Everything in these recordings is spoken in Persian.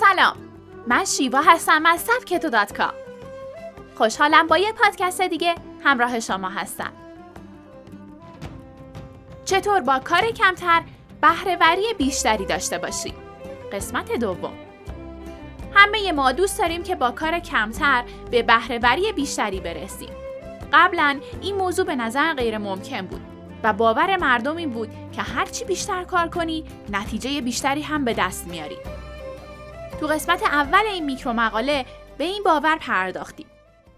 سلام. من شیوا هستم از سبکتو دات کام. خوشحالم با یه پادکست دیگه همراه شما هستم. چطور با کار کمتر بهرهوری بیشتری داشته باشی؟ قسمت دوم. همه ما دوست داریم که با کار کمتر به بهرهوری بیشتری برسیم. قبلا این موضوع به نظر غیر ممکن بود و باور مردم این بود که هرچی بیشتر کار کنی نتیجه بیشتری هم به دست میاری. تو قسمت اول این میکرو مقاله به این باور پرداختیم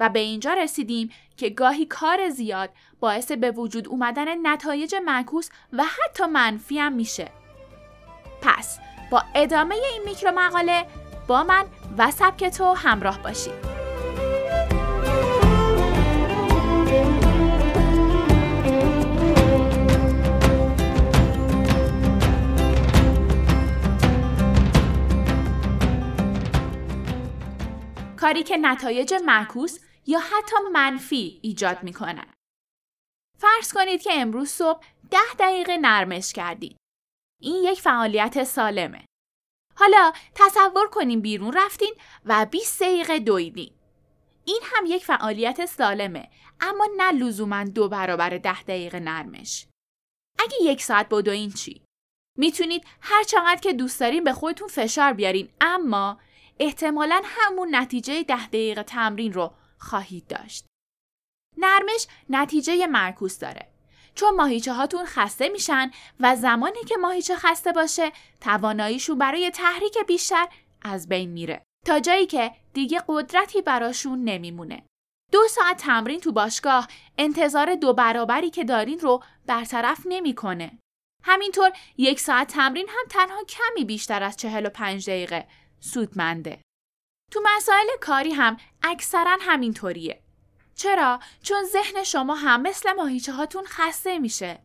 و به اینجا رسیدیم که گاهی کار زیاد باعث به وجود اومدن نتایج معکوس و حتی منفی هم میشه. پس با ادامه این میکرو مقاله با من و سبک تو همراه باشید. کاری که نتایج معکوس یا حتی منفی ایجاد می کنن. فرض کنید که امروز صبح ده دقیقه نرمش کردید. این یک فعالیت سالمه. حالا تصور کنیم بیرون رفتین و 20 دقیقه دویدین. این هم یک فعالیت سالمه اما نه لزوما دو برابر ده دقیقه نرمش. اگه یک ساعت بدوین چی؟ می‌تونید هر چقدر که دوست دارین به خودتون فشار بیارین اما احتمالا همون نتیجه ده دقیقه تمرین رو خواهید داشت. نرمش نتیجه مرکوس داره. چون ماهیچه هاتون خسته میشن و زمانی که ماهیچه خسته باشه تواناییشون برای تحریک بیشتر از بین میره. تا جایی که دیگه قدرتی براشون نمیمونه. دو ساعت تمرین تو باشگاه انتظار دو برابری که دارین رو برطرف نمی‌کنه. همینطور یک ساعت تمرین هم تنها کمی بیشتر از 45 دقیقه سودمنده. تو مسائل کاری هم اکثرا همینطوریه. چرا؟ چون ذهن شما هم مثل ماهیچه هاتون خسته میشه.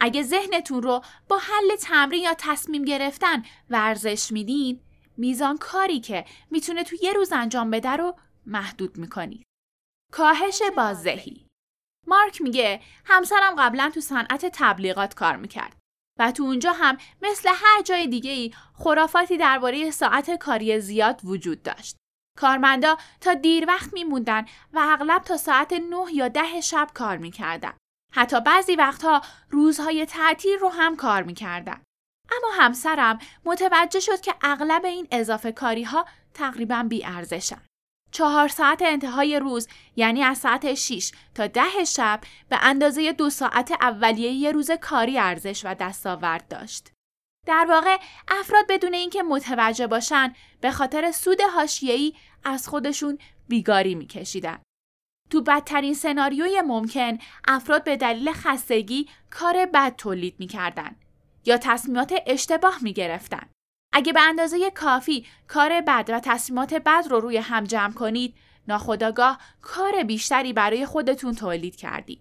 اگه ذهنتون رو با حل تمرین یا تصمیم گرفتن ورزش میدین، میزان کاری که می‌تونه تو یه روز انجام بده رو محدود می‌کنید. کاهش بازدهی مارک میگه همسرم قبلا تو صنعت تبلیغات کار می‌کرد. و تو اونجا هم مثل هر جای دیگه ای خرافاتی درباره ساعت کاری زیاد وجود داشت. کارمندا تا دیر وقت میموندن و اغلب تا ساعت 9 یا ده شب کار می‌کردن. حتی بعضی وقتها روزهای تعطیل رو هم کار می‌کردن. اما همسرم متوجه شد که اغلب این اضافه کاری ها تقریبا بی ارزشن. چهار ساعت انتهای روز یعنی از ساعت 6 تا ده شب به اندازه دو ساعت اولیه یه روز کاری ارزش و دستاورد داشت. در واقع افراد بدون اینکه متوجه باشن به خاطر سود حاشیه‌ای از خودشون بیگاری میکشیدن. تو بدترین سناریوی ممکن افراد به دلیل خستگی کار بد تولید می‌کردن یا تصمیمات اشتباه می‌گرفتن. اگه به اندازه کافی کار بد و تصمیمات بد رو روی هم جمع کنید ناخداگاه کار بیشتری برای خودتون تولید کردید.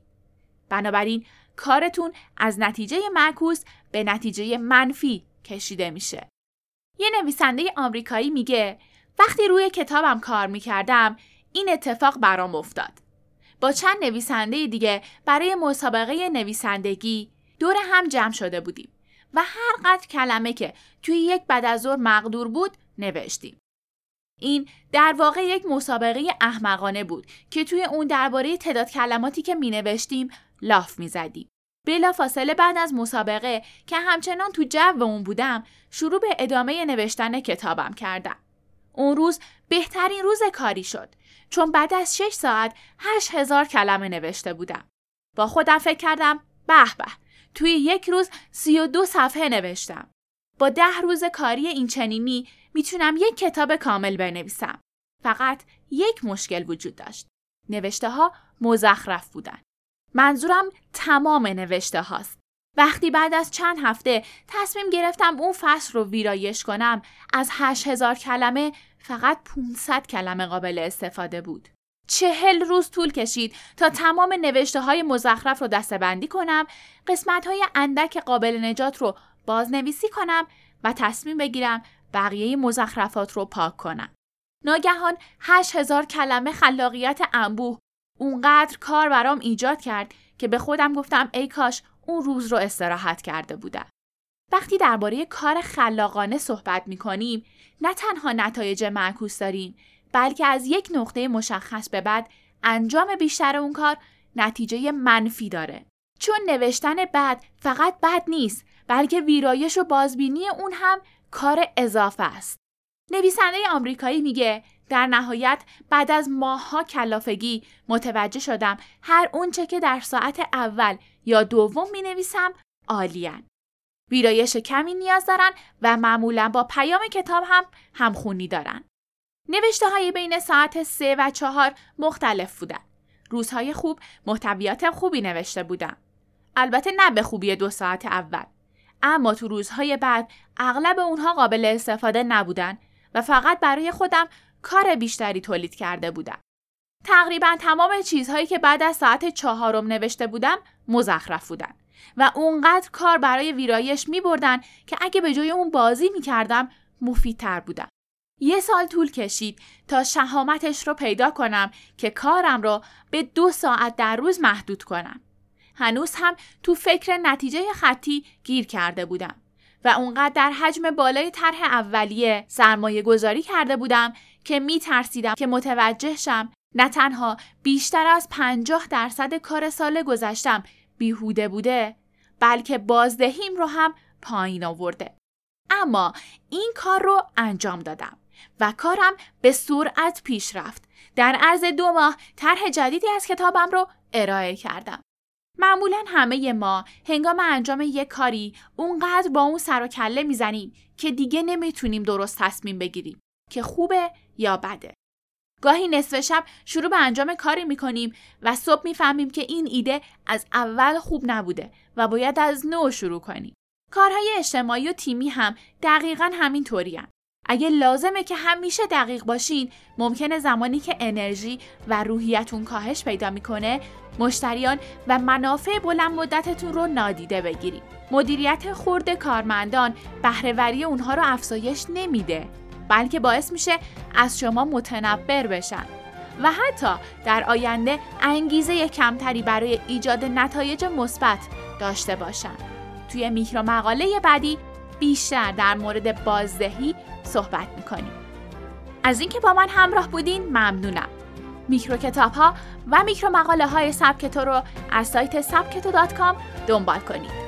بنابراین کارتون از نتیجه معکوس به نتیجه منفی کشیده میشه. یه نویسنده آمریکایی میگه وقتی روی کتابم کار می‌کردم این اتفاق برام افتاد. با چند نویسنده دیگه برای مسابقه نویسندگی دور هم جمع شده بودیم. و هر قدر کلمه که توی یک بعد از مقدور بود نوشتیم. این در واقع یک مسابقه احمقانه بود که توی اون درباره تعداد کلماتی که می نوشتیم لاف می زدیم. بلا فاصله بعد از مسابقه که همچنان تو جو اون بودم شروع به ادامه نوشتن کتابم کردم. اون روز بهترین روز کاری شد چون بعد از 6 ساعت 8000 کلمه نوشته بودم. با خودم فکر کردم به به توی یک روز سی و دو صفحه نوشتم. با ده روز کاری این چنینی می‌تونم یک کتاب کامل بنویسم. فقط یک مشکل وجود داشت. نوشته ها مزخرف بودن. منظورم تمام نوشته هاست. وقتی بعد از چند هفته تصمیم گرفتم اون فصل رو ویرایش کنم از هزار کلمه فقط 500 کلمه قابل استفاده بود. چهل روز طول کشید تا تمام نوشته های مزخرف رو دستبندی کنم، قسمت های اندک قابل نجات رو بازنویسی کنم و تصمیم بگیرم بقیه مزخرفات رو پاک کنم. ناگهان هشت هزار کلمه خلاقیت انبوه اونقدر کار برام ایجاد کرد که به خودم گفتم ای کاش اون روز رو استراحت کرده بودم. وقتی درباره کار خلاقانه صحبت می کنیم نه تنها نتایج معکوس داریم بلکه از یک نقطه مشخص به بعد انجام بیشتر اون کار نتیجه منفی داره چون نوشتن بد فقط بد نیست بلکه ویرایش و بازبینی اون هم کار اضافه است نویسنده آمریکایی میگه در نهایت بعد از ماهها کلافگی متوجه شدم هر اونچه که در ساعت اول یا دوم می نویسم عالیان. ویرایش کمی نیاز دارن و معمولا با پیام کتاب هم همخونی دارن. نوشته های بین ساعت سه و چهار مختلف بودن. روزهای خوب محتویات خوبی نوشته بودم. البته نه به خوبی دو ساعت اول. اما تو روزهای بعد اغلب اونها قابل استفاده نبودن و فقط برای خودم کار بیشتری تولید کرده بودم. تقریبا تمام چیزهایی که بعد از ساعت چهارم نوشته بودم مزخرف بودن و اونقدر کار برای ویرایش می بردن که اگه به جای اون بازی می کردم مفیدتر بودم. یه سال طول کشید تا شهامتش رو پیدا کنم که کارم رو به دو ساعت در روز محدود کنم. هنوز هم تو فکر نتیجه خطی گیر کرده بودم و اونقدر در حجم بالای طرح اولیه سرمایه گذاری کرده بودم که می ترسیدم که متوجه شم نه تنها بیشتر از 50 درصد کار سال گذشتم بیهوده بوده بلکه بازدهیم رو هم پایین آورده. اما این کار رو انجام دادم و کارم به سرعت پیش رفت. در عرض دو ماه طرح جدیدی از کتابم رو ارائه کردم. معمولا همه ما هنگام انجام یک کاری اونقدر با اون سر و کله می‌زنیم که دیگه نمی‌تونیم درست تصمیم بگیریم که خوبه یا بده. گاهی نصف شب شروع به انجام کاری می‌کنیم و صبح می‌فهمیم که این ایده از اول خوب نبوده و باید از نو شروع کنیم. کارهای اجتماعی و تیمی هم دقیقا همین طوری هم. اگه لازمه که همیشه دقیق باشین ممکنه زمانی که انرژی و روحیتون کاهش پیدا می‌کنه مشتریان و منافع بلند مدتتون رو نادیده بگیرید. مدیریت خورد کارمندان بهرهوری اونها رو افزایش نمیده بلکه باعث میشه از شما متنبر بشن و حتی در آینده انگیزه کمتری برای ایجاد نتایج مثبت داشته باشن. توی میکرو مقاله بعدی بیشتر در مورد بازدهی صحبت می‌کنیم. از اینکه با من همراه بودین ممنونم. میکرو کتاب ها و میکرو مقاله های سبکتو رو از سایت سبکتو دنبال کنید.